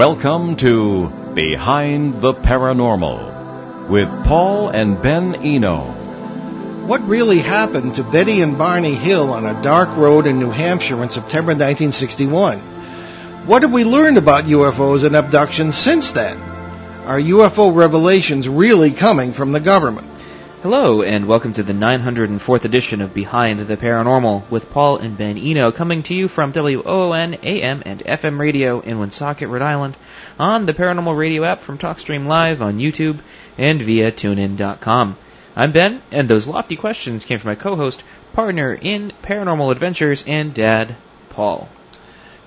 Welcome to Behind the Paranormal with Paul and Ben Eno. What really happened to Betty and Barney Hill on a dark road in New Hampshire in September 1961? What have we learned about UFOs and abductions since then? Are UFO revelations really coming from the government? Hello, and welcome to the 904th edition of Behind the Paranormal with Paul and Ben Eno, coming to you from WOON AM and FM radio in Woonsocket, Rhode Island, on the Paranormal Radio app from TalkStream Live on YouTube and via TuneIn.com. I'm Ben, and those lofty questions came from my co-host, partner in Paranormal Adventures, and dad, Paul.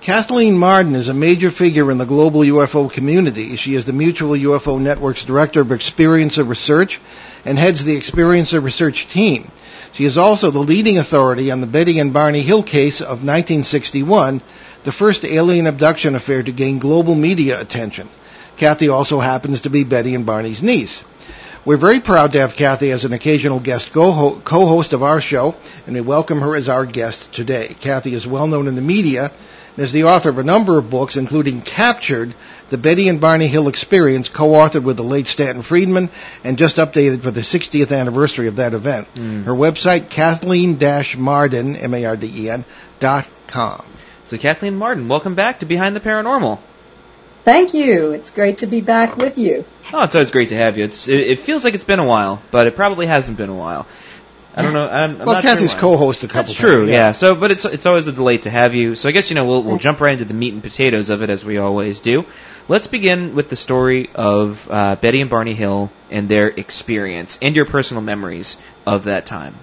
Kathleen Marden is a major figure in the global UFO community. She is the Mutual UFO Network's Director of Experiencer Research and heads the Experiencer Research Team. She is also the leading authority on the Betty and Barney Hill case of 1961, the first alien abduction affair to gain global media attention. Kathy also happens to be Betty and Barney's niece. We're very proud to have Kathy as an occasional guest co-host of our show, and we welcome her as our guest today. Kathy is well known in the media and is the author of a number of books, including Captured, The Betty and Barney Hill Experience, co-authored with the late Stanton Friedman, and just updated for the 60th anniversary of that event. Mm. Her website, Kathleen-Marden, M-A-R-D-E-N, dot com. So Kathleen Marden, welcome back to Behind the Paranormal. Thank you. It's great to be back with you. Oh, it's always great to have you. It's, it, it feels like it's been a while, but it probably hasn't been a while. I don't know. I'm, I'm well, not Kathy's sure co-host a couple That's true, times. yeah. So, but it's it's always a delight to have you. So I guess you know we'll we'll jump right into the meat and potatoes of it as we always do. Let's begin with the story of uh, Betty and Barney Hill and their experience and your personal memories of that time.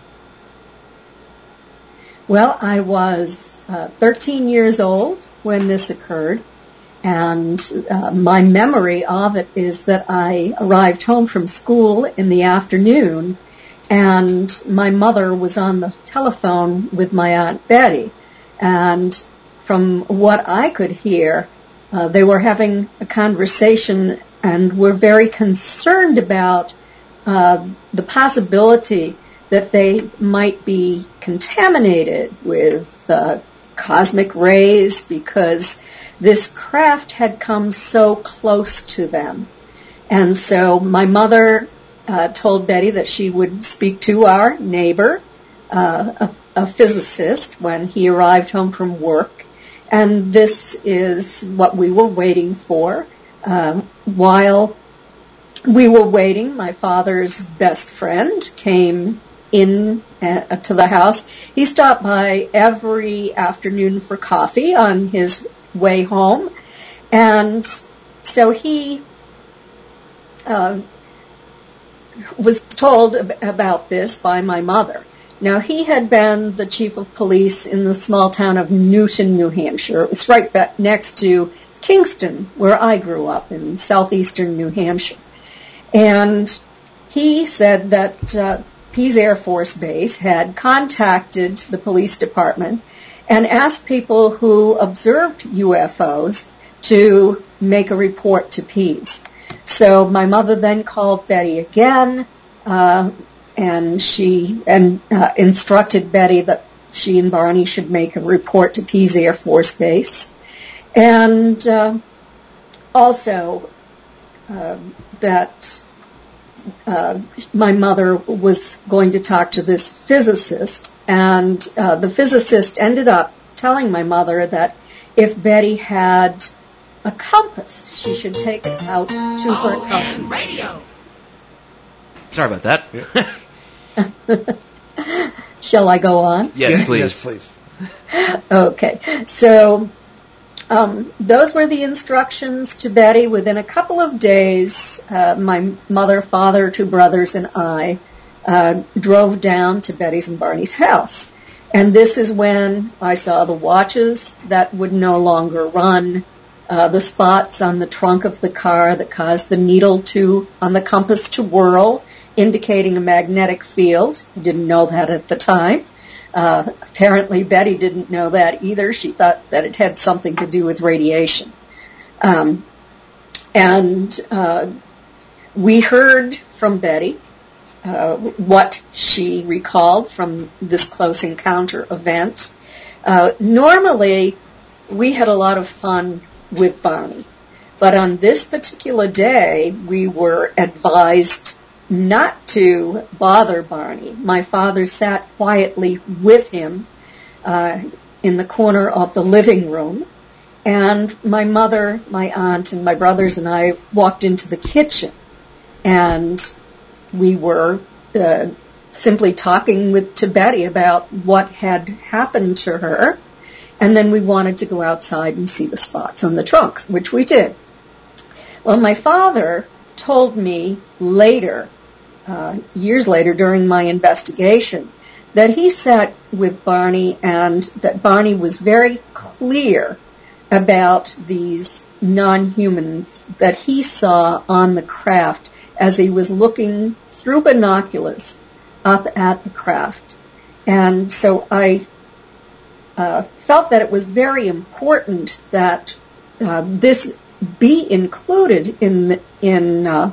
Well, I was uh, 13 years old when this occurred, and uh, my memory of it is that I arrived home from school in the afternoon, and my mother was on the telephone with my aunt Betty, and from what I could hear, uh, they were having a conversation and were very concerned about uh, the possibility that they might be contaminated with uh, cosmic rays because this craft had come so close to them. And so my mother uh, told Betty that she would speak to our neighbor, uh, a, a physicist, when he arrived home from work. And this is what we were waiting for. Um, while we were waiting, my father's best friend came in uh, to the house. He stopped by every afternoon for coffee on his way home. And so he uh, was told ab- about this by my mother. Now he had been the chief of police in the small town of Newton, New Hampshire. It was right next to Kingston, where I grew up in southeastern New Hampshire. And he said that uh, Pease Air Force Base had contacted the police department and asked people who observed UFOs to make a report to Pease. So my mother then called Betty again, uh, and she and uh, instructed Betty that she and Barney should make a report to Pease Air Force Base, and uh, also uh, that uh, my mother was going to talk to this physicist, and uh, the physicist ended up telling my mother that if Betty had a compass, she should take out to her compass. Sorry about that. Shall I go on? yes, please. Yes, please. Okay, so um, those were the instructions to Betty. Within a couple of days, uh, my mother, father, two brothers, and I uh, drove down to Betty's and Barney's house. And this is when I saw the watches that would no longer run, uh, the spots on the trunk of the car that caused the needle to, on the compass to whirl, indicating a magnetic field. I didn't know that at the time. Uh, apparently Betty didn't know that either. She thought that it had something to do with radiation. Um, and uh, we heard from Betty uh, what she recalled from this close encounter event. Uh, normally, we had a lot of fun with Barney. But on this particular day, we were advised not to bother Barney. My father sat quietly with him uh, in the corner of the living room, and my mother, my aunt, and my brothers and I walked into the kitchen, and we were uh, simply talking with to Betty about what had happened to her, and then we wanted to go outside and see the spots on the trunks, which we did. Well, my father told me later uh, years later during my investigation that he sat with Barney and that Barney was very clear about these non-humans that he saw on the craft as he was looking through binoculars up at the craft. And so I uh, felt that it was very important that uh, this be included in the, in uh,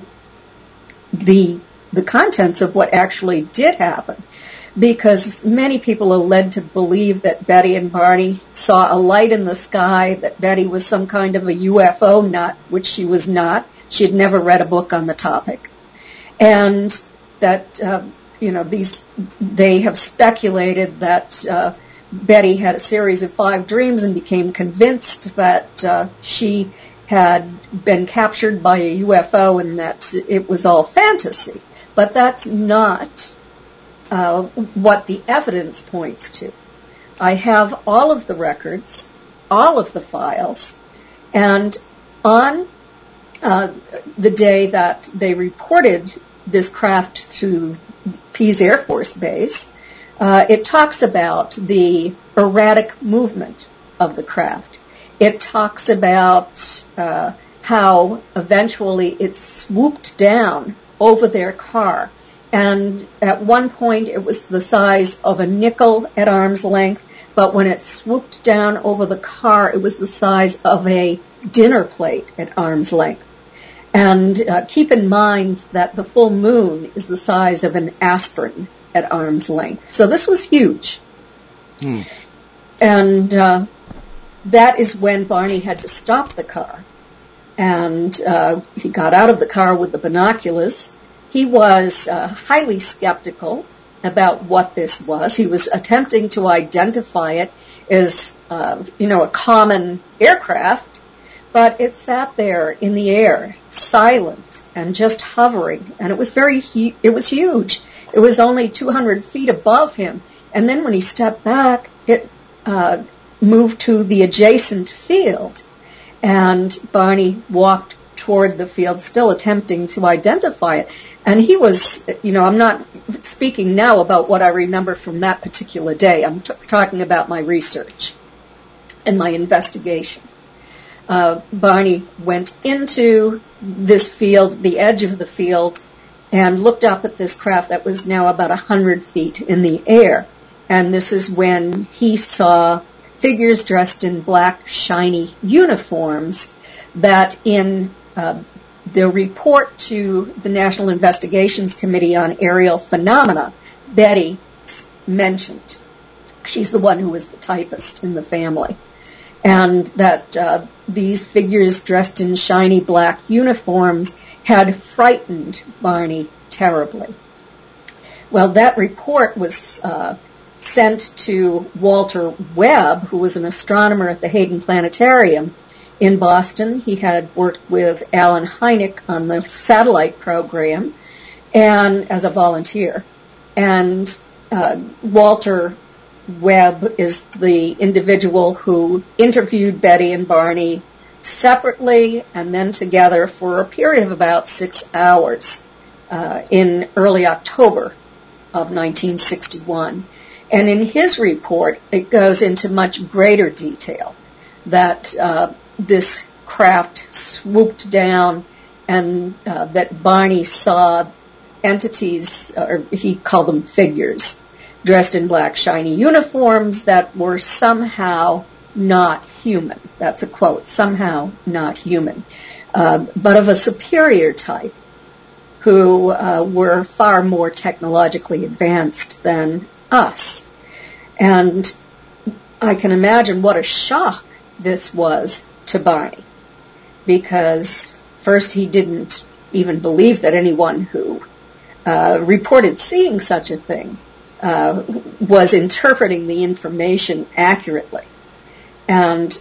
the the contents of what actually did happen. Because many people are led to believe that Betty and Barney saw a light in the sky, that Betty was some kind of a UFO nut, which she was not. She had never read a book on the topic. And that, uh, you know, these, they have speculated that, uh, Betty had a series of five dreams and became convinced that uh, she had been captured by a UFO and that it was all fantasy. But that's not uh, what the evidence points to. I have all of the records, all of the files, and on uh, the day that they reported this craft to Pease Air Force Base, it talks about the erratic movement of the craft. It talks about uh, how eventually it swooped down over their car. And at one point it was the size of a nickel at arm's length, but when it swooped down over the car, it was the size of a dinner plate at arm's length. And uh, keep in mind that the full moon is the size of an aspirin at arm's length. So this was huge. Hmm. And uh, that is when Barney had to stop the car. And uh, he got out of the car with the binoculars he was uh, highly skeptical about what this was. He was attempting to identify it as, uh, you know, a common aircraft, but it sat there in the air, silent and just hovering, and it was very, hu- it was huge. It was only 200 feet above him, and then when he stepped back, it uh, moved to the adjacent field, and Barney walked toward the field, still attempting to identify it. And he was, you know, I'm not speaking now about what I remember from that particular day. I'm t- talking about my research and my investigation. Uh, Barney went into this field, the edge of the field, and looked up at this craft that was now about a hundred feet in the air. And this is when he saw figures dressed in black, shiny uniforms that in uh, the report to the National Investigations Committee on Aerial Phenomena, Betty mentioned. She's the one who was the typist in the family. And that uh, these figures dressed in shiny black uniforms had frightened Barney terribly. Well, that report was uh, sent to Walter Webb, who was an astronomer at the Hayden Planetarium, in Boston. He had worked with Allen Hynek on the satellite program and as a volunteer. And uh, Walter Webb is the individual who interviewed Betty and Barney separately and then together for a period of about six hours uh, in early October of 1961. And in his report, it goes into much greater detail that uh, this craft swooped down and uh, that Barney saw entities, or he called them figures, dressed in black shiny uniforms that were somehow not human. That's a quote, somehow not human, uh, but of a superior type who uh, were far more technologically advanced than us. And I can imagine what a shock this was to Barney. because first he didn't even believe that anyone who uh, reported seeing such a thing uh, was interpreting the information accurately. And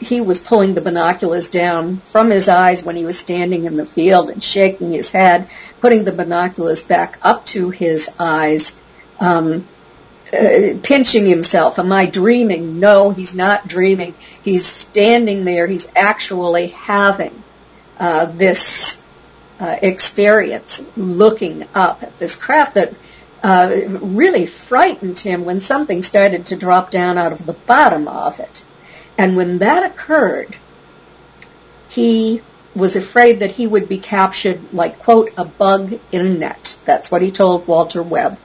he was pulling the binoculars down from his eyes when he was standing in the field and shaking his head, putting the binoculars back up to his eyes, um, uh, pinching himself. Am I dreaming? No, he's not dreaming. He's standing there. He's actually having uh, this uh, experience looking up at this craft that uh, really frightened him when something started to drop down out of the bottom of it. And when that occurred, he was afraid that he would be captured like, quote, a bug in a net. That's what he told Walter Webb.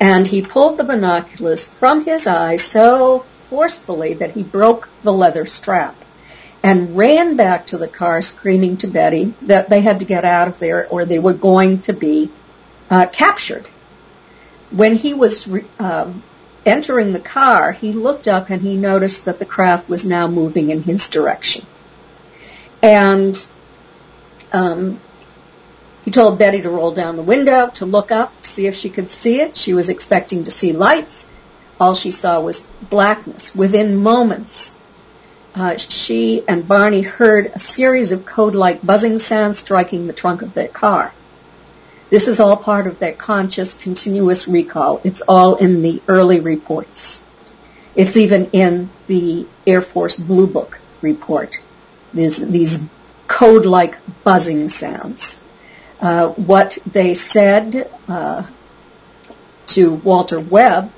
And he pulled the binoculars from his eyes so forcefully that he broke the leather strap and ran back to the car screaming to Betty that they had to get out of there or they were going to be uh, captured. When he was uh, entering the car, he looked up and he noticed that the craft was now moving in his direction. And um, he told Betty to roll down the window to look up, see if she could see it. She was expecting to see lights. All she saw was blackness. Within moments, uh, she and Barney heard a series of code-like buzzing sounds striking the trunk of their car. This is all part of that conscious, continuous recall. It's all in the early reports. It's even in the Air Force Blue Book report. These, these code-like buzzing sounds. Uh, what they said uh, to Walter Webb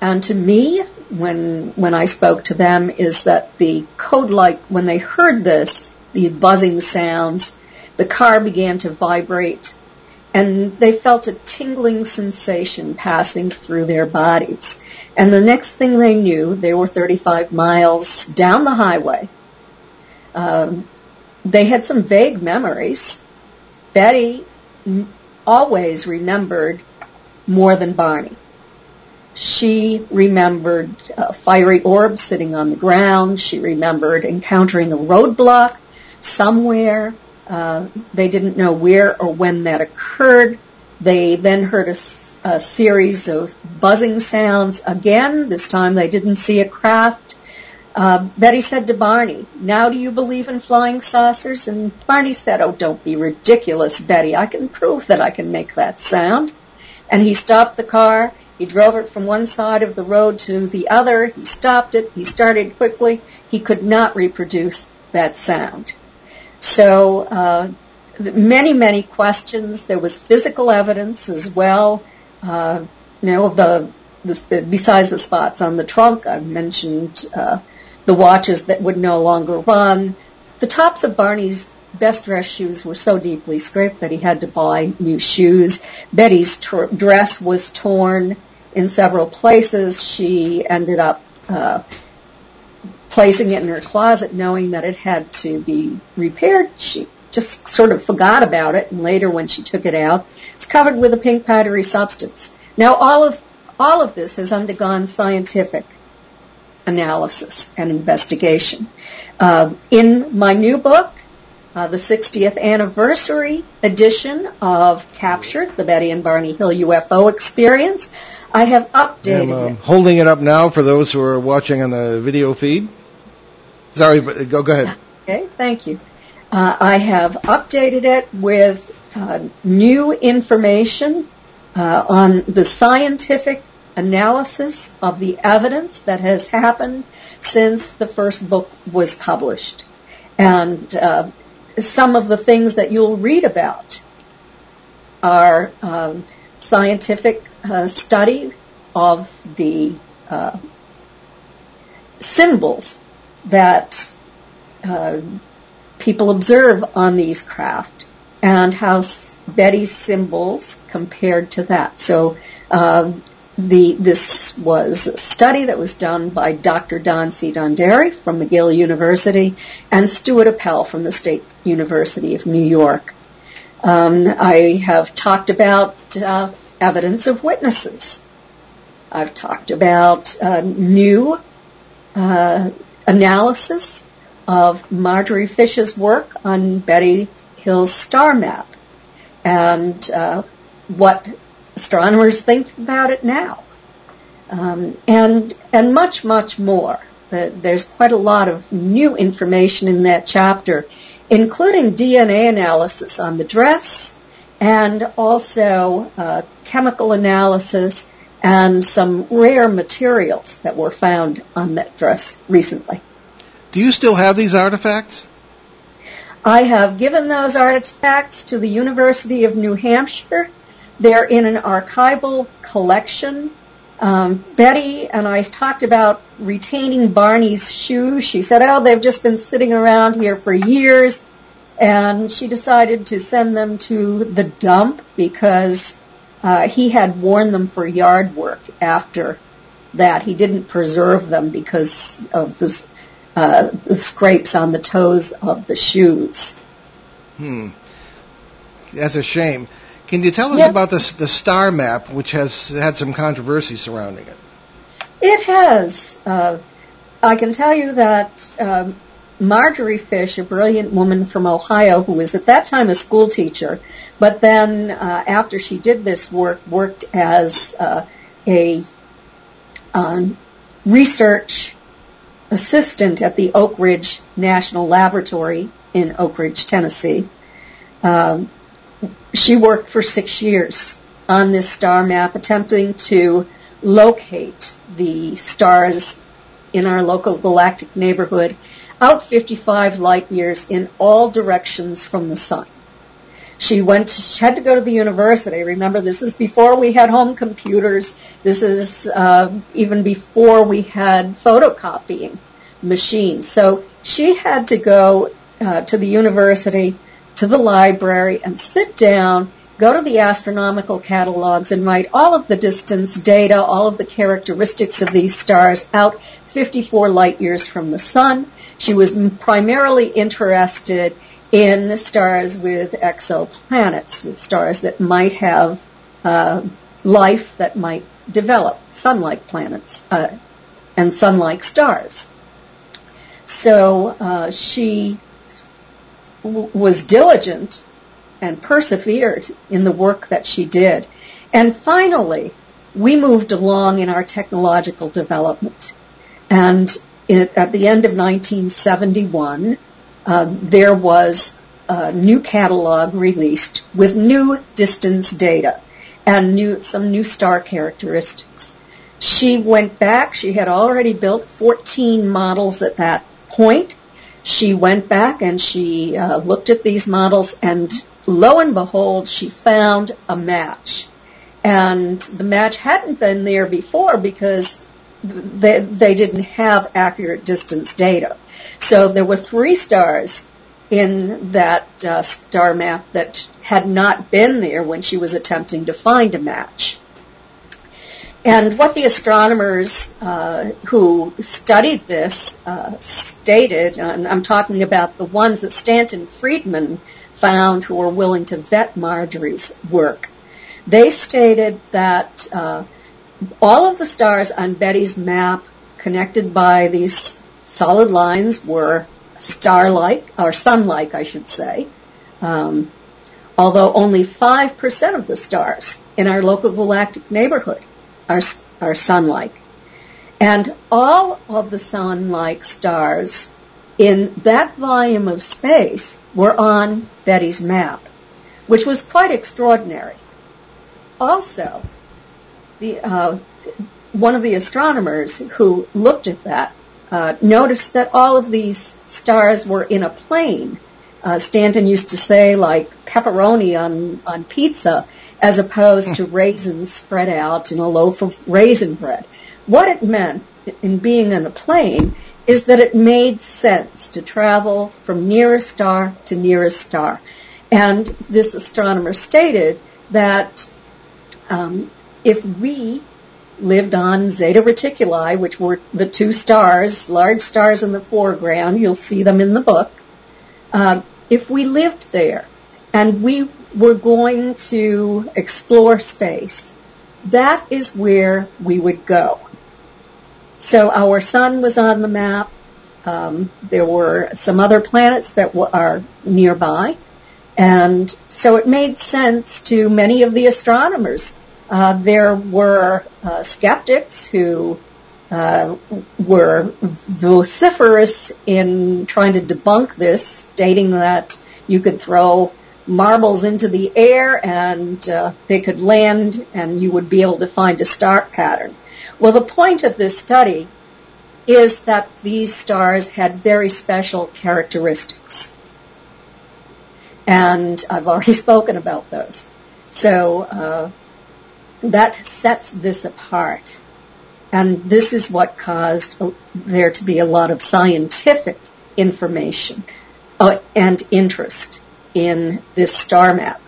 and to me when when I spoke to them is that the code-like when they heard this, these buzzing sounds, the car began to vibrate and they felt a tingling sensation passing through their bodies. And the next thing they knew, they were 35 miles down the highway. Um, they had some vague memories. Betty always remembered more than Barney. She remembered a fiery orb sitting on the ground. She remembered encountering a roadblock somewhere uh, they didn't know where or when that occurred. They then heard a, a series of buzzing sounds again. This time they didn't see a craft. Uh, Betty said to Barney, now do you believe in flying saucers? And Barney said, oh, don't be ridiculous, Betty. I can prove that I can make that sound. And he stopped the car. He drove it from one side of the road to the other. He stopped it. He started quickly. He could not reproduce that sound. So uh, many, many questions. There was physical evidence as well. Uh, you know, the, the, besides the spots on the trunk, I mentioned uh, the watches that would no longer run. The tops of Barney's best dress shoes were so deeply scraped that he had to buy new shoes. Betty's dress was torn in several places. She ended up uh, placing it in her closet knowing that it had to be repaired. She just sort of forgot about it and later when she took it out, it's covered with a pink powdery substance. Now all of, all of this has undergone scientific analysis and investigation. Uh, in my new book, uh, the 60th anniversary edition of Captured, the Betty and Barney Hill UFO Experience, I have updated I'm, um, it. Holding it up now for those who are watching on the video feed. Sorry, but go go ahead. Okay, thank you. Uh, I have updated it with uh, new information uh, on the scientific analysis of the evidence that has happened since the first book was published. And uh, some of the things that you'll read about are um, scientific uh, study of the uh, symbols that uh, people observe on these craft and how Betty's symbols compared to that. So um, the, this was a study that was done by Dr. Don C. Donderi from McGill University and Stuart Appelle from the State University of New York. Um, I have talked about uh, evidence of witnesses. I've talked about uh, new uh, analysis of Marjorie Fish's work on Betty Hill's star map and uh, what astronomers think about it now, um, and and much much more. there's quite a lot of new information in that chapter, including DNA analysis on the dress, and also uh, chemical analysis and some rare materials that were found on that dress recently. Do you still have these artifacts? I have given those artifacts to the University of New Hampshire. They're in an archival collection. Um, Betty and I talked about retaining Barney's shoes. She said, oh, they've just been sitting around here for years. And she decided to send them to the dump because uh, he had worn them for yard work after that. He didn't preserve them because of this uh, the scrapes on the toes of the shoes. Hmm. That's a shame. Can you tell us yep. about the the star map, which has had some controversy surrounding it? It has. Uh, I can tell you that um, Marjorie Fish, a brilliant woman from Ohio who was at that time a school teacher, but then uh, after she did this work, worked as uh, a um, research assistant at the Oak Ridge National Laboratory in Oak Ridge, Tennessee. Um, she worked for six years on this star map, attempting to locate the stars in our local galactic neighborhood out 55 light years in all directions from the sun. She went, she had to go to the university. Remember, this is before we had home computers. This is uh, even before we had photocopying machines. So she had to go uh, to the university, to the library, and sit down, go to the astronomical catalogs, and write all of the distance data, all of the characteristics of these stars out 54 light years from the sun. She was primarily interested in stars with exoplanets, with stars that might have uh, life that might develop, sun-like planets uh, and sun-like stars. So uh, she w- was diligent and persevered in the work that she did. And finally, we moved along in our technological development. And at the end of 1971, uh, there was a new catalog released with new distance data and new, some new star characteristics. She went back, she had already built 14 models at that point. She went back and she uh, looked at these models and lo and behold, she found a match. And the match hadn't been there before because they, they didn't have accurate distance data. So there were three stars in that uh, star map that had not been there when she was attempting to find a match. And what the astronomers uh, who studied this uh, stated, and I'm talking about the ones that Stanton Friedman found who were willing to vet Marjorie's work, they stated that uh, all of the stars on Betty's map connected by these solid lines were star-like, or sun-like, I should say, um, although only 5% of the stars in our local galactic neighborhood are, are sun-like. And all of the sun-like stars in that volume of space were on Betty's map, which was quite extraordinary. Also, the, uh, one of the astronomers who looked at that uh, noticed that all of these stars were in a plane. Uh, Stanton used to say like pepperoni on, on pizza as opposed to raisins spread out in a loaf of raisin bread. What it meant in being in a plane is that it made sense to travel from nearest star to nearest star. And this astronomer stated that um, if we lived on Zeta Reticuli, which were the two stars, large stars in the foreground, you'll see them in the book, uh, if we lived there and we were going to explore space, that is where we would go. So our sun was on the map, Um, there were some other planets that w- are nearby. And so it made sense to many of the astronomers. Uh, there were uh, skeptics who uh, were vociferous in trying to debunk this, stating that you could throw marbles into the air and uh, they could land and you would be able to find a star pattern. Well, the point of this study is that these stars had very special characteristics. And I've already spoken about those. So uh, that sets this apart. And this is what caused there to be a lot of scientific information uh, and interest in this star map.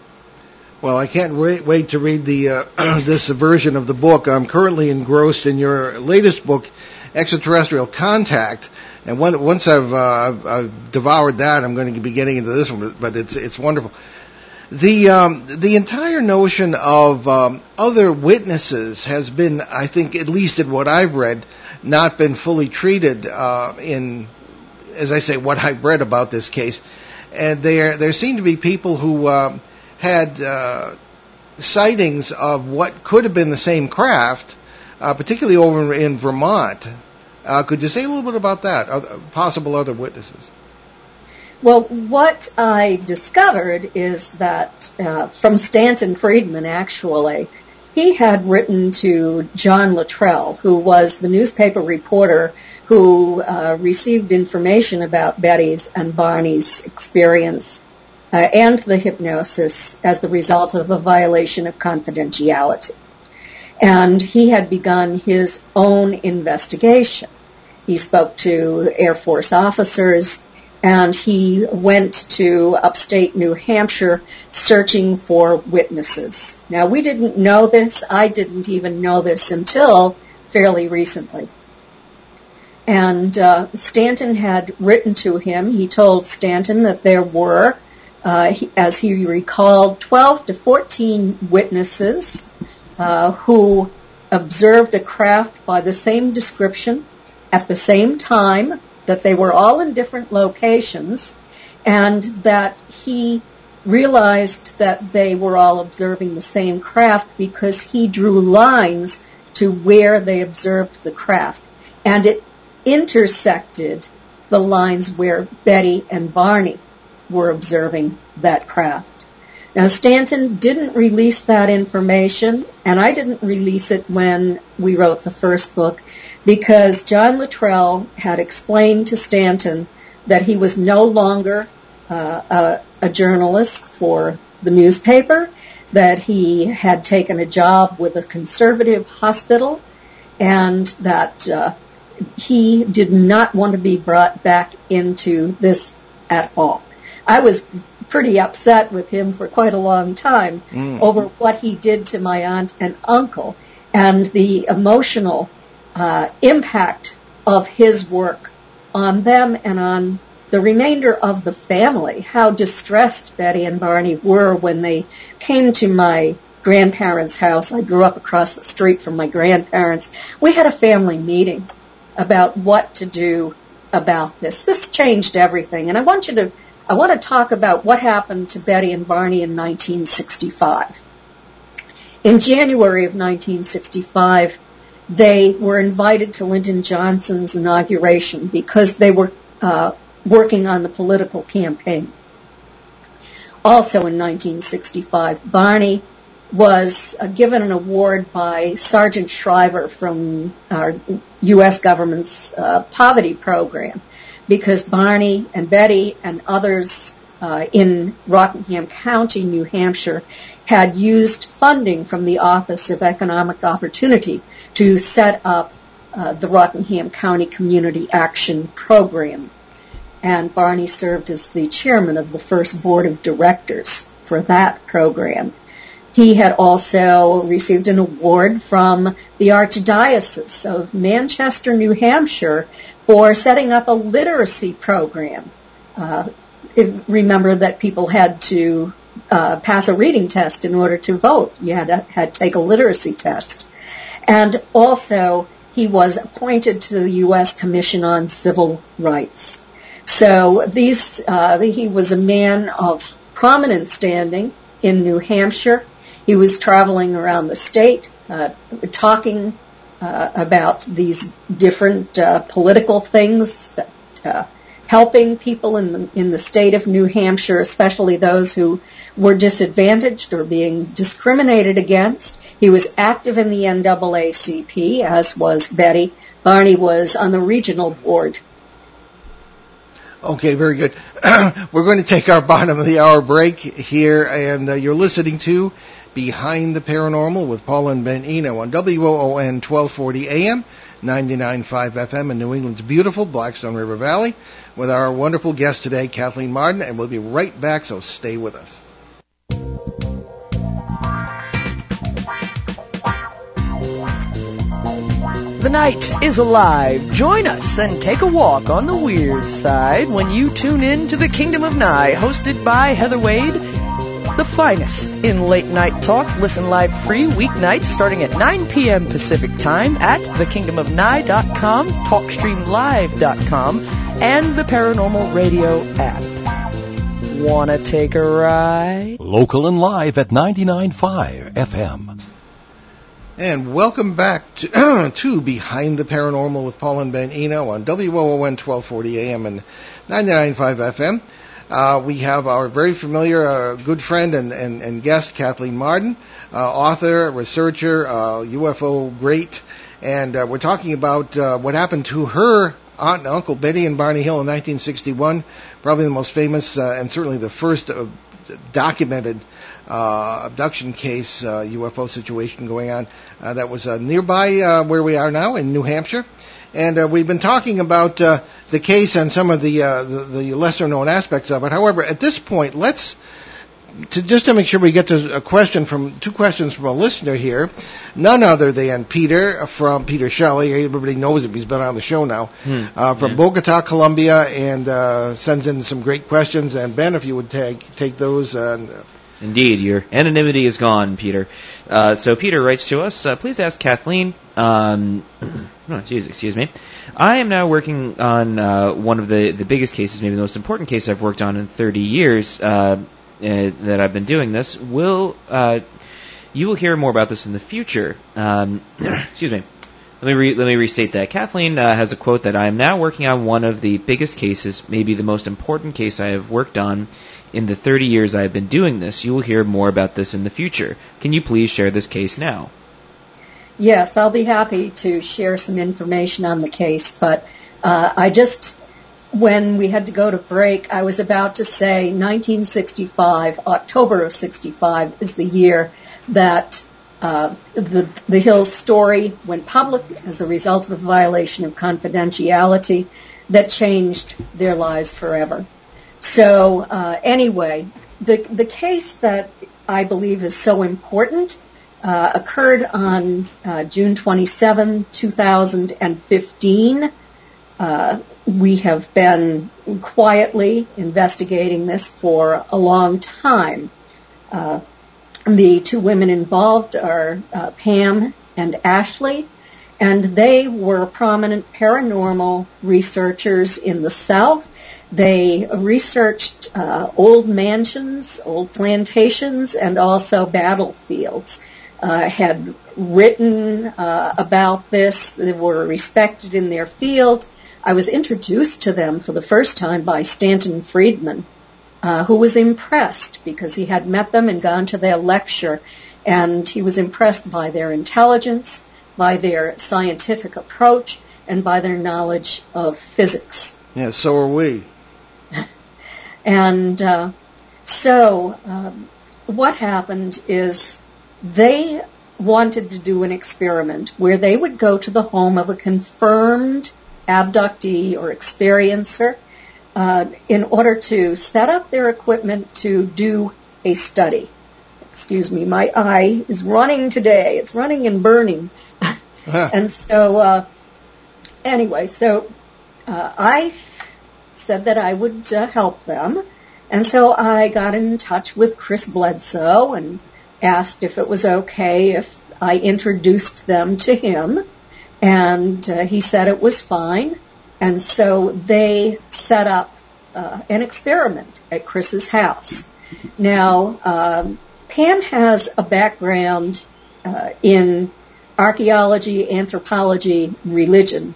Well, I can't wait, wait to read the uh, this version of the book. I'm currently engrossed in your latest book, Extraterrestrial Contact, and when, once I've, uh, I've, I've devoured that, I'm going to be getting into this one. But it's it's wonderful. The um, the entire notion of um, other witnesses has been, I think, at least in what I've read, not been fully treated uh, in, as I say, what I've read about this case. And there there seem to be people who uh, had uh, sightings of what could have been the same craft, uh, particularly over in Vermont. Uh, could you say a little bit about that? Other, possible other witnesses. Well, what I discovered is that uh, from Stanton Friedman, actually, he had written to John Luttrell, who was the newspaper reporter who uh, received information about Betty's and Barney's experience uh, and the hypnosis as the result of a violation of confidentiality. And he had begun his own investigation. He spoke to Air Force officers and he went to upstate New Hampshire searching for witnesses. Now we didn't know this. I didn't even know this until fairly recently. And uh, Stanton had written to him. He told Stanton that there were uh, as he recalled, 12 to 14 witnesses uh, who observed a craft by the same description at the same time, that they were all in different locations, and that he realized that they were all observing the same craft because he drew lines to where they observed the craft. And it intersected the lines where Betty and Barney were observing that craft. Now Stanton didn't release that information, and I didn't release it when we wrote the first book, because John Luttrell had explained to Stanton that he was no longer uh, a, a journalist for the newspaper, that he had taken a job with a conservative hospital, and that uh, he did not want to be brought back into this at all. I was pretty upset with him for quite a long time mm. over what he did to my aunt and uncle and the emotional uh, impact of his work on them and on the remainder of the family. How distressed Betty and Barney were when they came to my grandparents' house. I grew up across the street from my grandparents. We had a family meeting about what to do about this. This changed everything, and I want you to I want to talk about what happened to Betty and Barney in 1965. In January of 1965, they were invited to Lyndon Johnson's inauguration because they were uh, working on the political campaign. Also in 1965, Barney was uh, given an award by Sargent Shriver from our U.S. government's uh, poverty program because Barney and Betty and others in Rockingham County, New Hampshire, had used funding from the Office of Economic Opportunity to set up uh, the Rockingham County Community Action Program. And Barney served as the chairman of the first board of directors for that program. He had also received an award from the Archdiocese of Manchester, New Hampshire for setting up a literacy program. Uh, remember that people had to uh, pass a reading test in order to vote. You had to, had to take a literacy test. And also, he was appointed to the U.S. Commission on Civil Rights. So these, uh, he was a man of prominent standing in New Hampshire. He was traveling around the state, uh, talking uh, about these different uh, political things that uh, helping people in the, in the state of New Hampshire, especially those who were disadvantaged or being discriminated against. He was active in the NAACP, as was Betty. Barney was on the regional board. Okay, very good. We're going to take our bottom of the hour break here, and uh, you're listening to Behind the Paranormal with Paul and Ben Eno on WOON 1240 AM, 99.5 FM in New England's beautiful Blackstone River Valley with our wonderful guest today, Kathleen Marden, and we'll be right back, so stay with us. The night is alive. Join us and take a walk on the weird side when you tune in to the Kingdom of Nye, hosted by Heather Wade. The finest in late night talk. Listen live free weeknights starting at 9 p.m. Pacific time at thekingdomofnye.com, talkstreamlive.com, and the Paranormal Radio app. Wanna take a ride? Local and live at 99.5 FM. And welcome back to, to, Behind the Paranormal with Paul and Ben Eno on WOON 1240 AM and 99.5 FM. Uh, we have our very familiar uh, good friend and, and, and, guest, Kathleen Marden, uh, author, researcher, UFO uh, great, and uh, we're talking about uh, what happened to her aunt and uncle, Betty and Barney Hill, in 1961. Probably the most famous and certainly the first documented uh, abduction case, UFO situation going on that was nearby where we are now in New Hampshire. And we've been talking about uh, the case and some of the, uh, the, the lesser known aspects of it. However, at this point, let's to just to make sure we get to a question from two questions from a listener here, none other than Peter from Peter Shelley. Everybody knows him; he's been on the show now. Hmm. Uh, from yeah. Bogota, Colombia, and uh, sends in some great questions. And Ben, if you would take take those. Uh, Indeed, your anonymity is gone, Peter. Uh, so Peter writes to us, uh, please ask Kathleen. Um, oh, geez, excuse me. I am now working on uh, one of the, the biggest cases, maybe the most important case I've worked on in 30 years uh, uh, that I've been doing this. Will uh, you will hear more about this in the future? Um, excuse me. Let me re- let me restate that. Kathleen has a quote that I am now working on one of the biggest cases, maybe the most important case I have worked on in the 30 years I have been doing this. You will hear more about this in the future. Can you please share this case now? Yes, I'll be happy to share some information on the case, but uh, I just, when we had to go to break, I was about to say 1965, October of 65 is the year that uh, the, the Hills story went public as a result of a violation of confidentiality that changed their lives forever. So uh, anyway, the the case that I believe is so important occurred on uh, June 27, 2015. Uh, we have been quietly investigating this for a long time. Uh, the two women involved are uh, Pam and Ashley, and they were prominent paranormal researchers in the South they researched uh, old mansions, old plantations, and also battlefields. Uh, had written uh, about this. They were respected in their field. I was introduced to them for the first time by Stanton Friedman, uh, who was impressed because he had met them and gone to their lecture, and he was impressed by their intelligence, by their scientific approach, and by their knowledge of physics. Yeah, so are we. And uh, so um, what happened is they wanted to do an experiment where they would go to the home of a confirmed abductee or experiencer uh, in order to set up their equipment to do a study. Excuse me, my eye is running today. It's running and burning. Uh-huh. and so, uh, anyway, so uh, I said that I would uh, help them. And so I got in touch with Chris Bledsoe and asked if it was okay if I introduced them to him. And uh, he said it was fine. And so they set up uh, an experiment at Chris's house. Now, um, Pam has a background uh, in archaeology, anthropology, religion.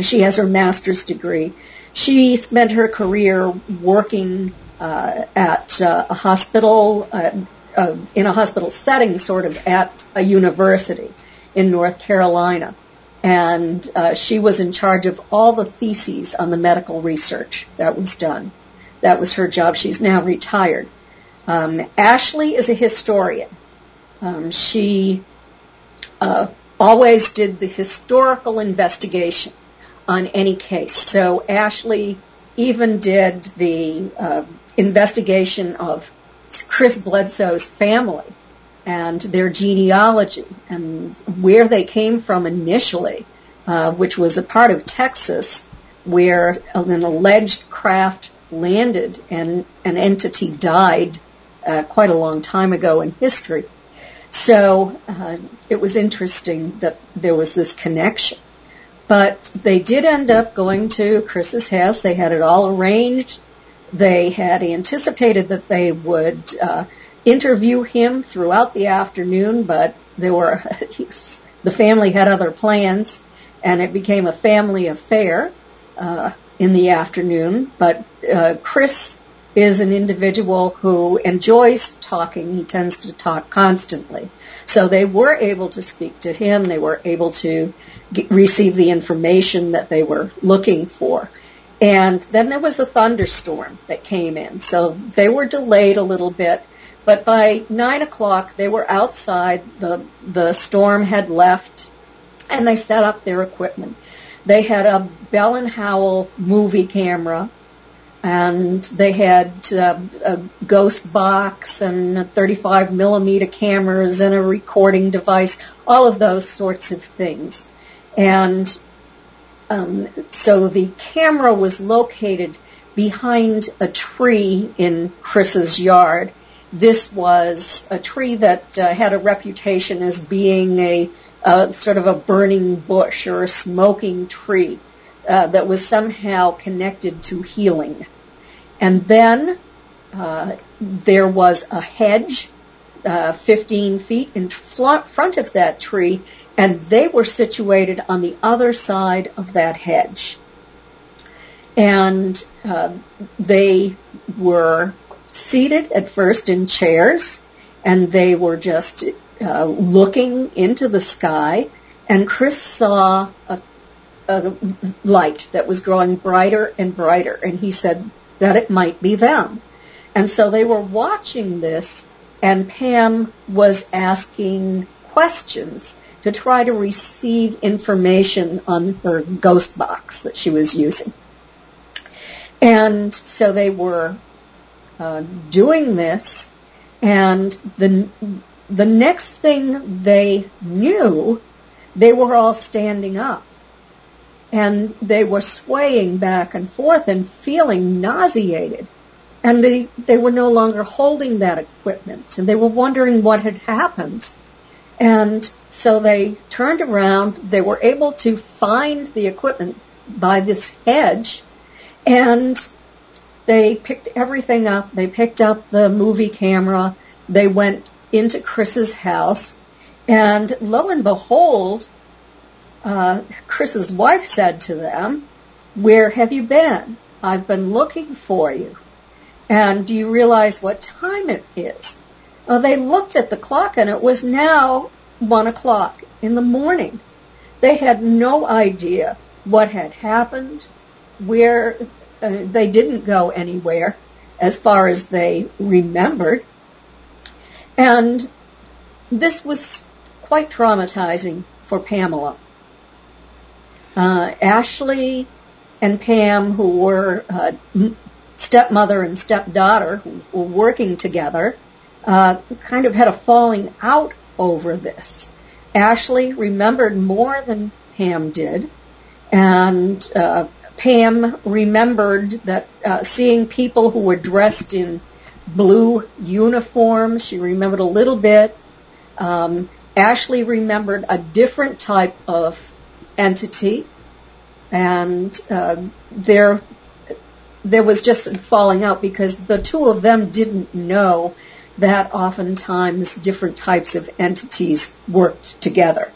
She has her master's degree. She spent her career working uh, at uh, a hospital, uh, uh, in a hospital setting, sort of at a university in North Carolina. And uh, she was in charge of all the theses on the medical research that was done. That was her job. She's now retired. Um, Ashley is a historian. Um, she uh, always did the historical investigation on any case. So Ashley even did the uh, investigation of Chris Bledsoe's family and their genealogy and where they came from initially, uh, which was a part of Texas where an alleged craft landed and an entity died uh, quite a long time ago in history. So uh, it was interesting that there was this connection. But they did end up going to Chris's house. They had it all arranged. They had anticipated that they would uh, interview him throughout the afternoon, but were the family had other plans, and it became a family affair uh, in the afternoon. But uh, Chris is an individual who enjoys talking. He tends to talk constantly. So they were able to speak to him. They were able to get, receive the information that they were looking for. And then there was a thunderstorm that came in. So they were delayed a little bit. But by nine o'clock, they were outside. The, the storm had left and they set up their equipment. They had a Bell and Howell movie camera and they had uh, a ghost box and 35 millimeter cameras and a recording device, all of those sorts of things. And um, so the camera was located behind a tree in Chris's yard. This was a tree that uh, had a reputation as being a, a sort of a burning bush or a smoking tree. Uh, that was somehow connected to healing. And then uh, there was a hedge uh, 15 feet in front of that tree, and they were situated on the other side of that hedge. And uh, they were seated at first in chairs, and they were just uh, looking into the sky, and Chris saw a a light that was growing brighter and brighter. And he said that it might be them. And so they were watching this and Pam was asking questions to try to receive information on her ghost box that she was using. And so they were uh, doing this and the the next thing they knew, they were all standing up and they were swaying back and forth and feeling nauseated. And they, they were no longer holding that equipment and they were wondering what had happened. And so they turned around, they were able to find the equipment by this hedge and they picked everything up. They picked up the movie camera. They went into Chris's house and lo and behold, uh, Chris's wife said to them, where have you been? I've been looking for you. And do you realize what time it is? Well, they looked at the clock and it was now one o'clock in the morning. They had no idea what had happened, where uh, they didn't go anywhere as far as they remembered. And this was quite traumatizing for Pamela. Uh, Ashley and Pam, who were uh, stepmother and stepdaughter, who were working together, uh, kind of had a falling out over this. Ashley remembered more than Pam did, and uh, Pam remembered that uh, seeing people who were dressed in blue uniforms. She remembered a little bit. Um, Ashley remembered a different type of entity, and uh, there there was just falling out because the two of them didn't know that oftentimes different types of entities worked together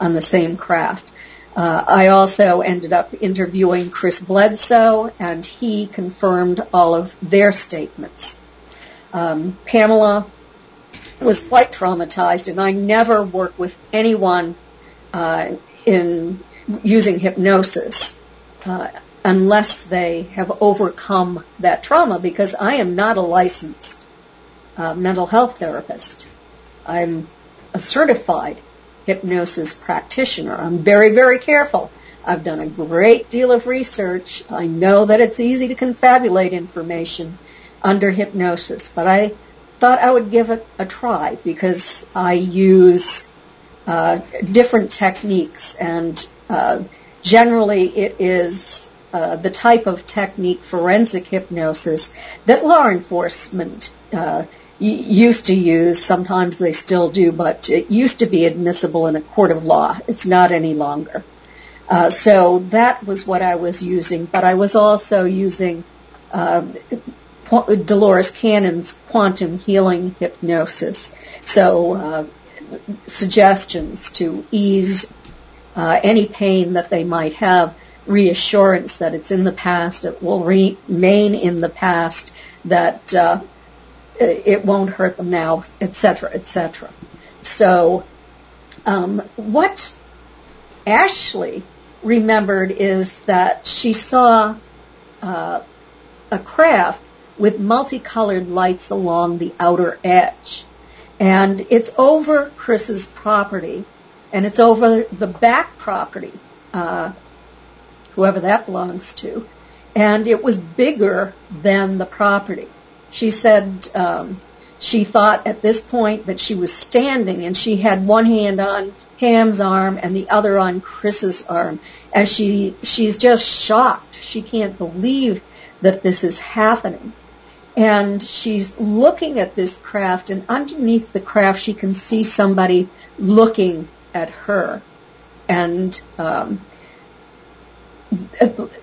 on the same craft. Uh, I also ended up interviewing Chris Bledsoe, and he confirmed all of their statements. Um, Pamela was quite traumatized, and I never work with anyone uh, in using hypnosis uh, unless they have overcome that trauma, because I am not a licensed uh, mental health therapist. I'm a certified hypnosis practitioner. I'm very, very careful. I've done a great deal of research. I know that it's easy to confabulate information under hypnosis, but I thought I would give it a try because I use uh, different techniques and uh, generally it is uh, the type of technique forensic hypnosis that law enforcement uh, used to use. Sometimes they still do, but it used to be admissible in a court of law. It's not any longer. Uh, so that was what I was using, but I was also using uh, Dolores Cannon's quantum healing hypnosis. So uh, suggestions to ease uh, any pain that they might have, reassurance that it's in the past, it will remain in the past, that uh, it won't hurt them now, etc., etc. So, um, what Ashley remembered is that she saw uh, a craft with multicolored lights along the outer edge. And it's over Chris's property, and it's over the back property, uh, whoever that belongs to, and it was bigger than the property. She said um, she thought at this point that she was standing and she had one hand on Pam's arm and the other on Chris's arm. And she, she's just shocked. She can't believe that this is happening. And she's looking at this craft and underneath the craft she can see somebody looking at her. And um,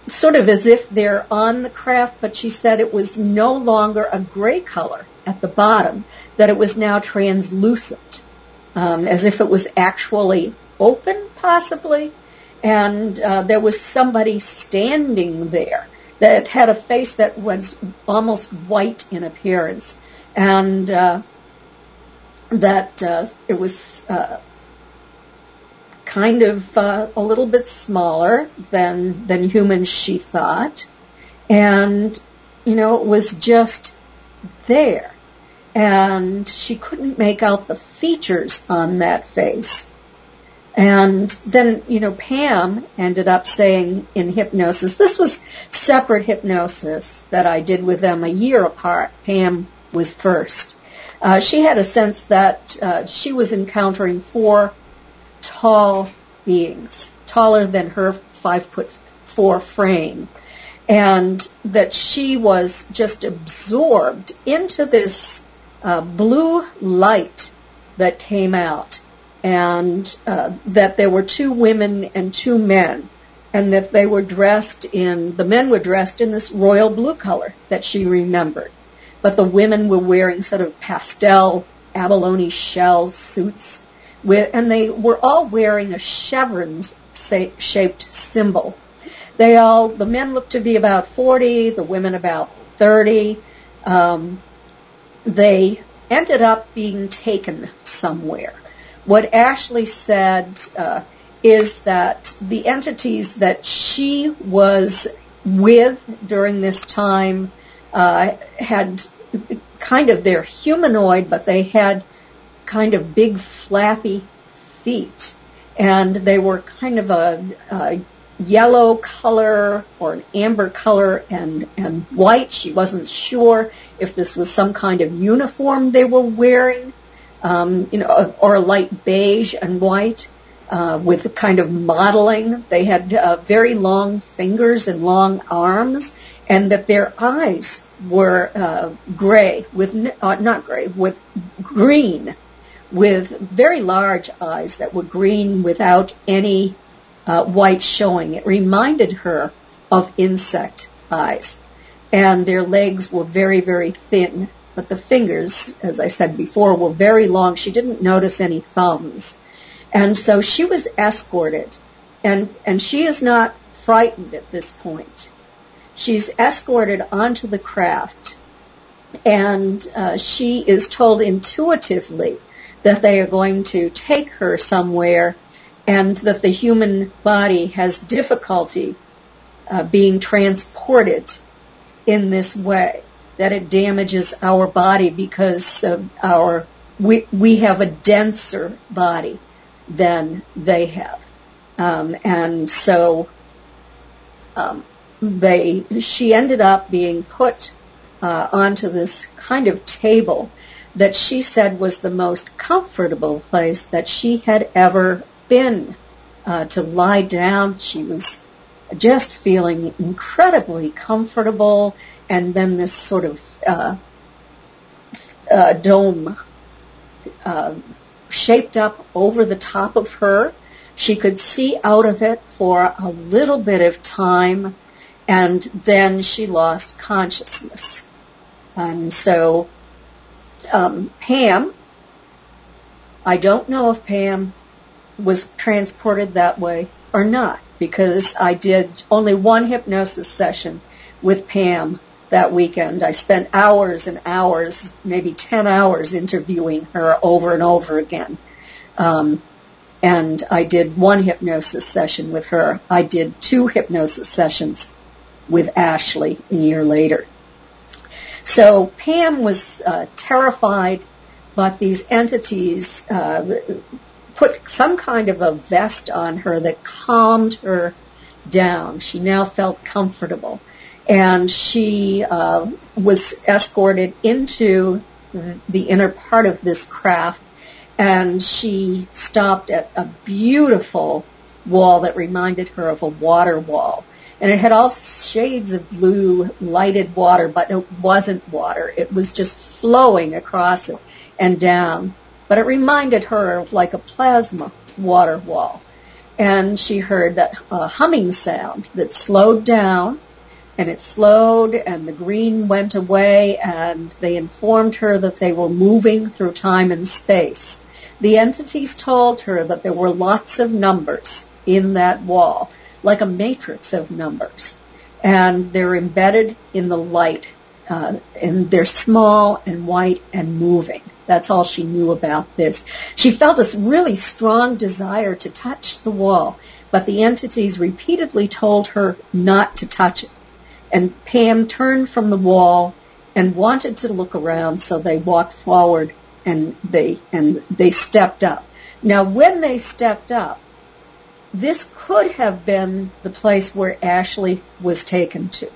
sort of as if they're on the craft, but she said it was no longer a gray color at the bottom, that it was now translucent, um, as if it was actually open, possibly, and uh, there was somebody standing there that had a face that was almost white in appearance, and uh, that uh, it was uh, kind of uh, a little bit smaller than than humans she thought. And you know it was just there. And she couldn't make out the features on that face. And then you know Pam ended up saying in hypnosis this was separate hypnosis that I did with them a year apart. Pam was first. Uh, she had a sense that uh, she was encountering four tall beings, taller than her five foot four frame. And that she was just absorbed into this uh, blue light that came out and uh, that there were two women and two men and that they were dressed in, the men were dressed in this royal blue color that she remembered. But the women were wearing sort of pastel abalone shell suits and they were all wearing a chevron shaped symbol. They all, the men looked to be about 40, the women about 30. Um, they ended up being taken somewhere. What Ashley said uh, is that the entities that she was with during this time uh, had kind of their humanoid, but they had kind of big flappy feet. And they were kind of a, a yellow color or an amber color and, and white. She wasn't sure if this was some kind of uniform they were wearing, um, you know, or a light beige and white. Uh, with kind of modeling. They had uh, very long fingers and long arms, and that their eyes were uh, gray with uh, not gray with green with very large eyes that were green without any uh, white showing. It reminded her of insect eyes. And their legs were very, very thin, but the fingers, as I said before, were very long. She didn't notice any thumbs. And so she was escorted, and, and she is not frightened at this point. She's escorted onto the craft, and uh, she is told intuitively that they are going to take her somewhere and that the human body has difficulty uh, being transported in this way, that it damages our body because our we we have a denser body than they have, um, and so um, they she ended up being put uh, onto this kind of table that she said was the most comfortable place that she had ever been uh, to lie down. She was just feeling incredibly comfortable, and then this sort of uh, uh, dome uh, shaped up over the top of her. She could see out of it for a little bit of time, and then she lost consciousness. And so, um, Pam, I don't know if Pam was transported that way or not because I did only one hypnosis session with Pam that weekend. I spent hours and hours, maybe 10 hours interviewing her over and over again. Um, and I did one hypnosis session with her. I did two hypnosis sessions with Ashley a year later. So Pam was uh, terrified, but these entities uh, put some kind of a vest on her that calmed her down. She now felt comfortable. And she uh, was escorted into the inner part of this craft and she stopped at a beautiful wall that reminded her of a water wall. And it had all shades of blue lighted water, but it wasn't water. It was just flowing across it and down but it reminded her of like a plasma water wall. And she heard that uh, humming sound that slowed down and it slowed and the green went away and they informed her that they were moving through time and space. The entities told her that there were lots of numbers in that wall, like a matrix of numbers. And they're embedded in the light, uh, and they're small and white and moving. That's all she knew about this. She felt a really strong desire to touch the wall, but the entities repeatedly told her not to touch it. And Pam turned from the wall and wanted to look around, so they walked forward and they and they stepped up. Now, when they stepped up, this could have been the place where Ashley was taken to.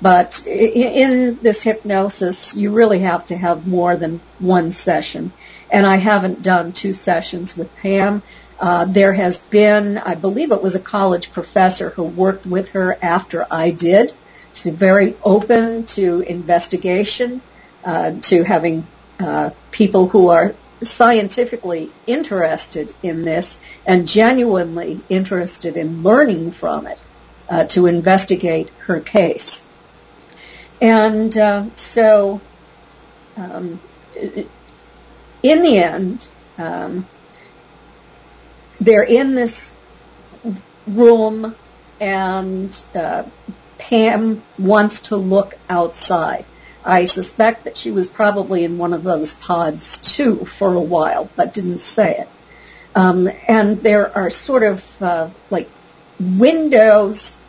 But in this hypnosis, you really have to have more than one session. And I haven't done two sessions with Pam. Uh, there has been, I believe it was a college professor who worked with her after I did. She's very open to investigation, uh, to having uh, people who are scientifically interested in this and genuinely interested in learning from it uh, to investigate her case. And uh, so, um, in the end, um, they're in this room, and uh, Pam wants to look outside. I suspect that she was probably in one of those pods too for a while, but didn't say it. Um, and there are sort of uh, like windows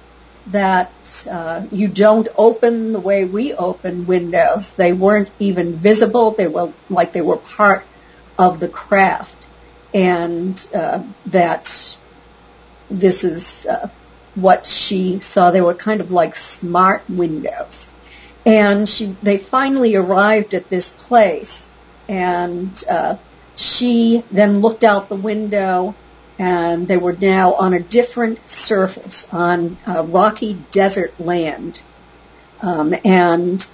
that uh, you don't open the way we open windows. They weren't even visible. They were like they were part of the craft, and uh, that this is uh, what she saw. They were kind of like smart windows, and she they finally arrived at this place, and uh, she then looked out the window and they were now on a different surface, on a rocky desert land. Um, and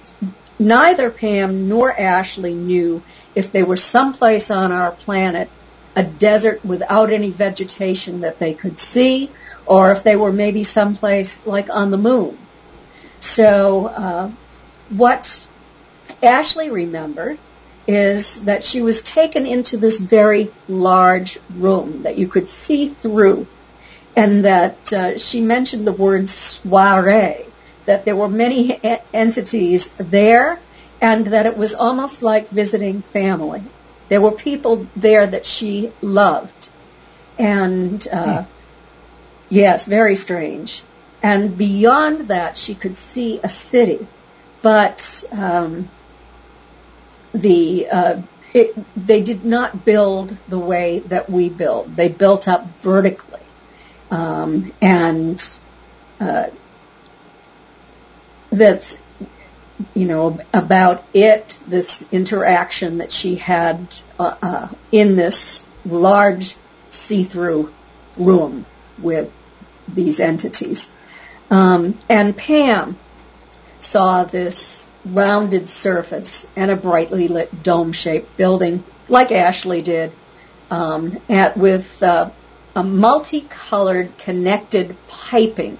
neither Pam nor Ashley knew if they were someplace on our planet a desert without any vegetation that they could see, or if they were maybe someplace like on the moon. So uh, what Ashley remembered is that she was taken into this very large room that you could see through, and that uh, she mentioned the word soiree, that there were many e- entities there, and that it was almost like visiting family. There were people there that she loved, and uh, hmm. yes, very strange. And beyond that, she could see a city, but um, the uh, it, they did not build the way that we build. They built up vertically, um, and uh, that's you know about it. This interaction that she had uh, uh in this large see-through room with these entities, um, and Pam saw this rounded surface and a brightly lit dome-shaped building, like Ashley did, um, at, with uh, a multicolored connected piping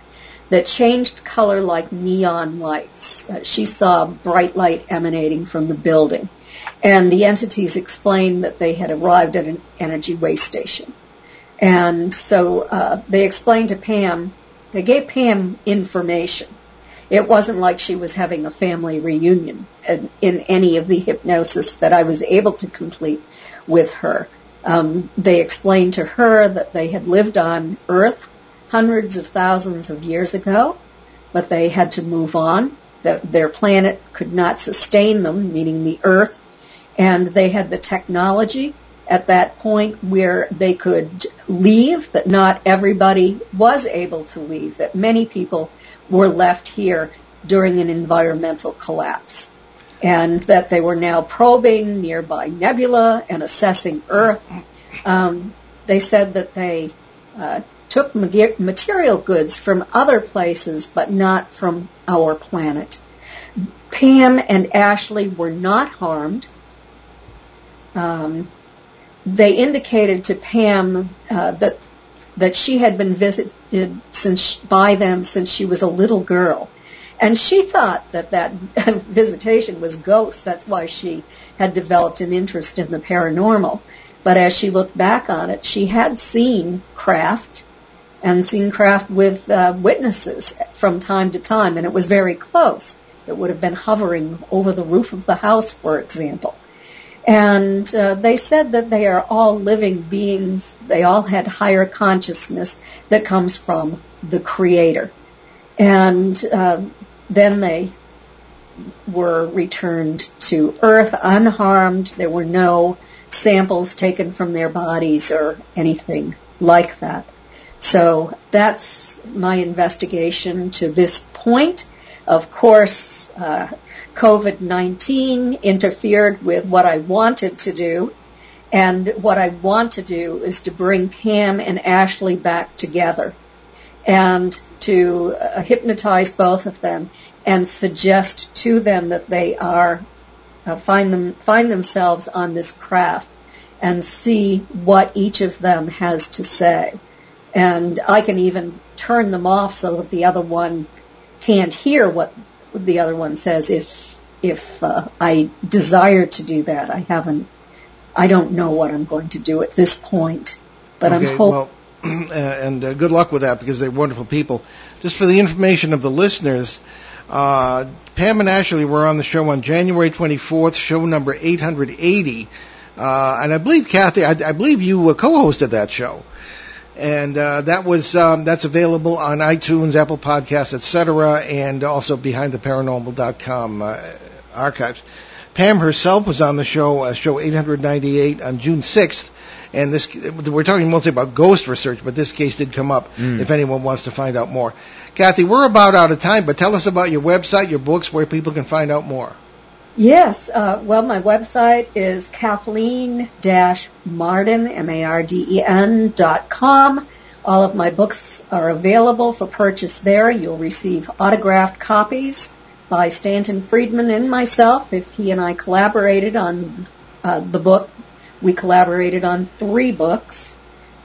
that changed color like neon lights. Uh, she saw bright light emanating from the building. And the entities explained that they had arrived at an energy waste station. And so uh, they explained to Pam, they gave Pam information it wasn't like she was having a family reunion in any of the hypnosis that I was able to complete with her. Um, they explained to her that they had lived on Earth hundreds of thousands of years ago, but they had to move on, that their planet could not sustain them, meaning the Earth, and they had the technology at that point where they could leave, but not everybody was able to leave, that many people were left here during an environmental collapse and that they were now probing nearby nebula and assessing Earth. Um, they said that they uh, took material goods from other places, but not from our planet. Pam and Ashley were not harmed. Um, they indicated to Pam uh, that that she had been visited since by them since she was a little girl. And she thought that that visitation was ghosts. That's why she had developed an interest in the paranormal. But as she looked back on it, she had seen craft and seen craft with uh, witnesses from time to time, and it was very close. It would have been hovering over the roof of the house, for example. And uh, they said that they are all living beings. They all had higher consciousness that comes from the Creator. And uh, then they were returned to Earth unharmed. There were no samples taken from their bodies or anything like that. So that's my investigation to this point. Of course, uh, COVID-19 interfered with what I wanted to do. And what I want to do is to bring Pam and Ashley back together and to uh, hypnotize both of them and suggest to them that they are uh, find them find themselves on this craft and see what each of them has to say. And I can even turn them off so that the other one can't hear what the other one says if if uh, I desire to do that. I haven't. I don't know what I'm going to do at this point, but okay, I'm hoping. Well, and uh, good luck with that because they're wonderful people. Just for the information of the listeners, uh, Pam and Ashley were on the show on January 24th, show number 880. Uh, and I believe Kathy, I, I believe you uh, co-hosted that show and uh, that was um, that's available on iTunes, Apple Podcasts, etc., and also BehindTheParanormal.com uh, archives. Pam herself was on the show, uh, show 898 on June 6th, and this we're talking mostly about ghost research, but this case did come up. Mm. If anyone wants to find out more, Kathy, we're about out of time, but tell us about your website, your books, where people can find out more. Yes. Uh, well, my website is Kathleen-Marden, M-A-R-D-E-N dot com. All of my books are available for purchase there. You'll receive autographed copies by Stanton Friedman and myself if he and I collaborated on uh, the book we collaborated on three books,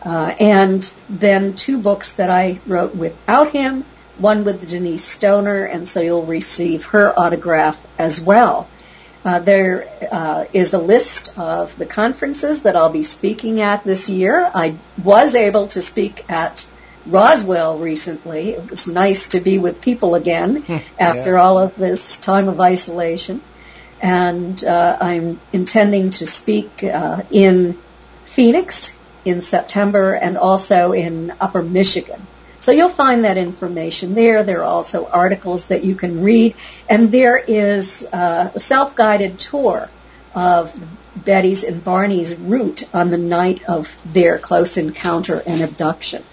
uh, and then two books that I wrote without him, one with Denise Stoner, and so you'll receive her autograph as well. Uh, there uh, is a list of the conferences that I'll be speaking at this year. I was able to speak at Roswell recently. It was nice to be with people again after yeah. all of this time of isolation. And uh, I'm intending to speak uh, in Phoenix in September and also in Upper Michigan. So you'll find that information there. There are also articles that you can read, and there is uh, a self-guided tour of Betty's and Barney's route on the night of their close encounter and abduction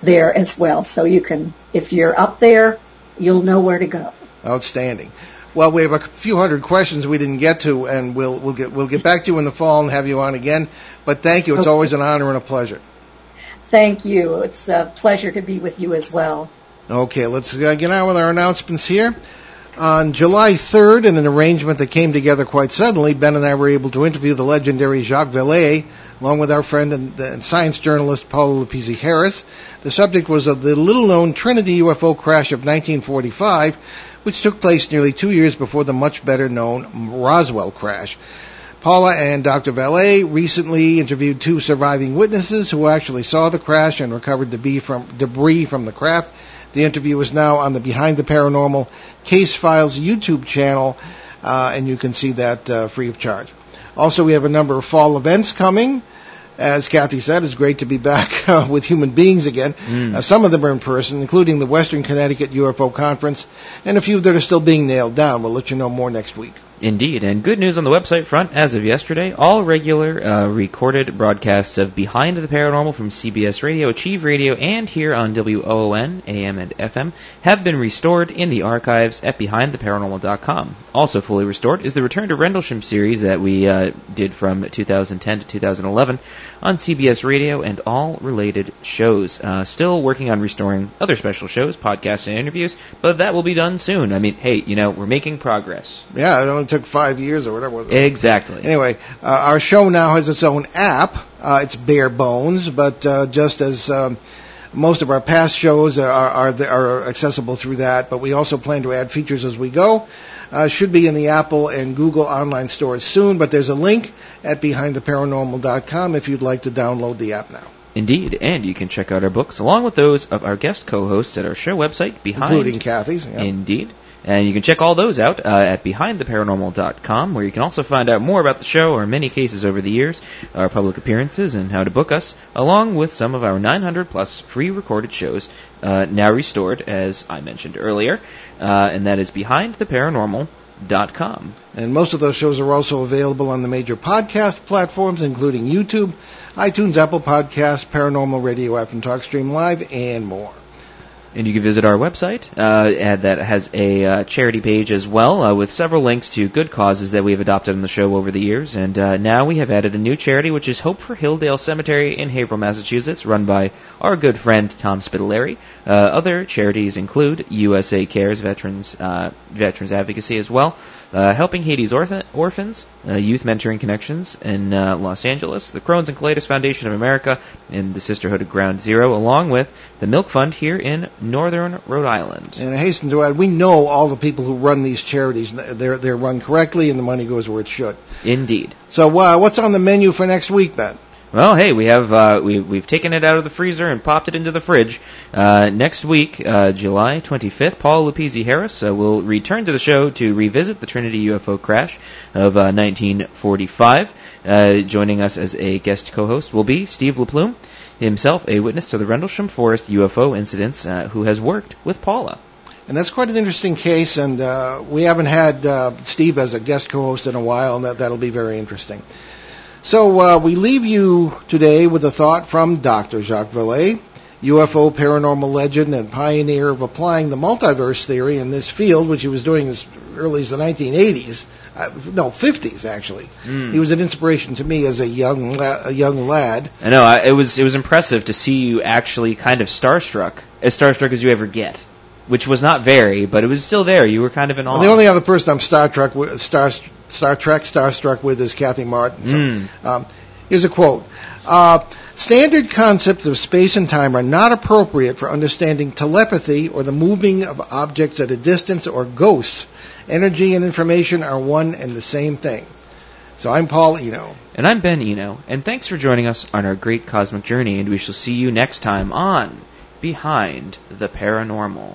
there as well. So you can, if you're up there, you'll know where to go. Outstanding. Well, we have a few hundred questions we didn't get to, and we'll we'll get we'll get back to you in the fall and have you on again. But thank you. It's Okay. always an honor and a pleasure. Thank you. It's a pleasure to be with you as well. Okay, let's uh, get on with our announcements here. On July 3rd, in an arrangement that came together quite suddenly, Ben and I were able to interview the legendary Jacques Vallée, along with our friend and, and science journalist Paula Leopizzi Harris. The subject was of the little-known Trinity UFO crash of 1945, which took place nearly two years before the much better-known Roswell crash. Paula and Dr. Vallée recently interviewed two surviving witnesses who actually saw the crash and recovered debris from, debris from the craft. The interview is now on the Behind the Paranormal Case Files YouTube channel, uh, and you can see that uh, free of charge. Also, we have a number of fall events coming. As Kathy said, it's great to be back uh, with human beings again. Uh, some of them are in person, including the Western Connecticut UFO Conference, and a few that are still being nailed down. We'll let you know more next week. Indeed, and good news on the website front as of yesterday. All regular uh, recorded broadcasts of Behind the Paranormal from CBS Radio, Achieve Radio, and here on WOON, AM and FM have been restored in the archives at BehindTheParanormal.com. Also fully restored is the Return to Rendlesham series that we uh, did from 2010 to 2011 on CBS Radio and all related shows. Uh, still working on restoring other special shows, podcasts, and interviews, but that will be done soon. I mean, hey, you know, we're making progress. Yeah, took five years or whatever. Exactly. Anyway, uh, our show now has its own app. Uh, it's bare bones, but uh, just as um, most of our past shows are, are are accessible through that, but we also plan to add features as we go. Uh, should be in the Apple and Google online stores soon, but there's a link at behindtheparanormal.com if you'd like to download the app now, Indeed, and you can check out our books along with those of our guest co-hosts at our show website, Behind. including Kathy's. Yeah. Indeed. And you can check all those out uh, at BehindTheParanormal.com, where you can also find out more about the show, our many cases over the years, our public appearances, and how to book us, along with some of our 900 plus free recorded shows, uh, now restored, as I mentioned earlier, uh, and that is BehindTheParanormal.com. And most of those shows are also available on the major podcast platforms, including YouTube, iTunes, Apple Podcasts, Paranormal Radio app, and TalkStream Live, and more. And you can visit our website uh, that has a uh, charity page as well uh, with several links to good causes that we have adopted on the show over the years. And uh, now we have added a new charity, which is Hope for Hilldale Cemetery in Haverhill, Massachusetts, run by our good friend Tom Spitaleri. Uh, other charities include USA Cares, Veterans uh, Veterans Advocacy as well, uh, Helping Haiti's orphan- Orphans, uh, Youth Mentoring Connections in uh, Los Angeles, the Crohn's and Colitis Foundation of America, and the Sisterhood of Ground Zero, along with the Milk Fund here in Northern Rhode Island. And I hasten to add, we know all the people who run these charities. They're they're run correctly, and the money goes where it should. Indeed. So, uh, what's on the menu for next week, Ben? Well, hey, we have uh, we we've taken it out of the freezer and popped it into the fridge. Uh, next week, uh, July 25th, Paul Leopizzi Harris uh, will return to the show to revisit the Trinity UFO crash of uh, 1945. Uh, joining us as a guest co-host will be Steve LaPlume, himself a witness to the Rendlesham Forest UFO incidents, uh, who has worked with Paula. And that's quite an interesting case, and uh, we haven't had uh, Steve as a guest co-host in a while, and that, that'll be very interesting. So uh, we leave you today with a thought from Dr. Jacques Vallée, UFO paranormal legend and pioneer of applying the multiverse theory in this field, which he was doing as early as the 1980s. Uh, no, 50s actually. He was an inspiration to me as a young la- a young lad. I know I, it was it was impressive to see you actually kind of starstruck, as starstruck as you ever get, which was not very, but it was still there. You were kind of in awe. Well, the only other person I'm Star Trek with, Star Star Trek starstruck with is Kathy Marden. So, Mm. um, Here's a quote. Uh, Standard concepts of space and time are not appropriate for understanding telepathy or the moving of objects at a distance or ghosts. Energy and information are one and the same thing. So I'm Paul Eno. And I'm Ben Eno, and thanks for joining us on our great cosmic journey, and we shall see you next time on Behind the Paranormal.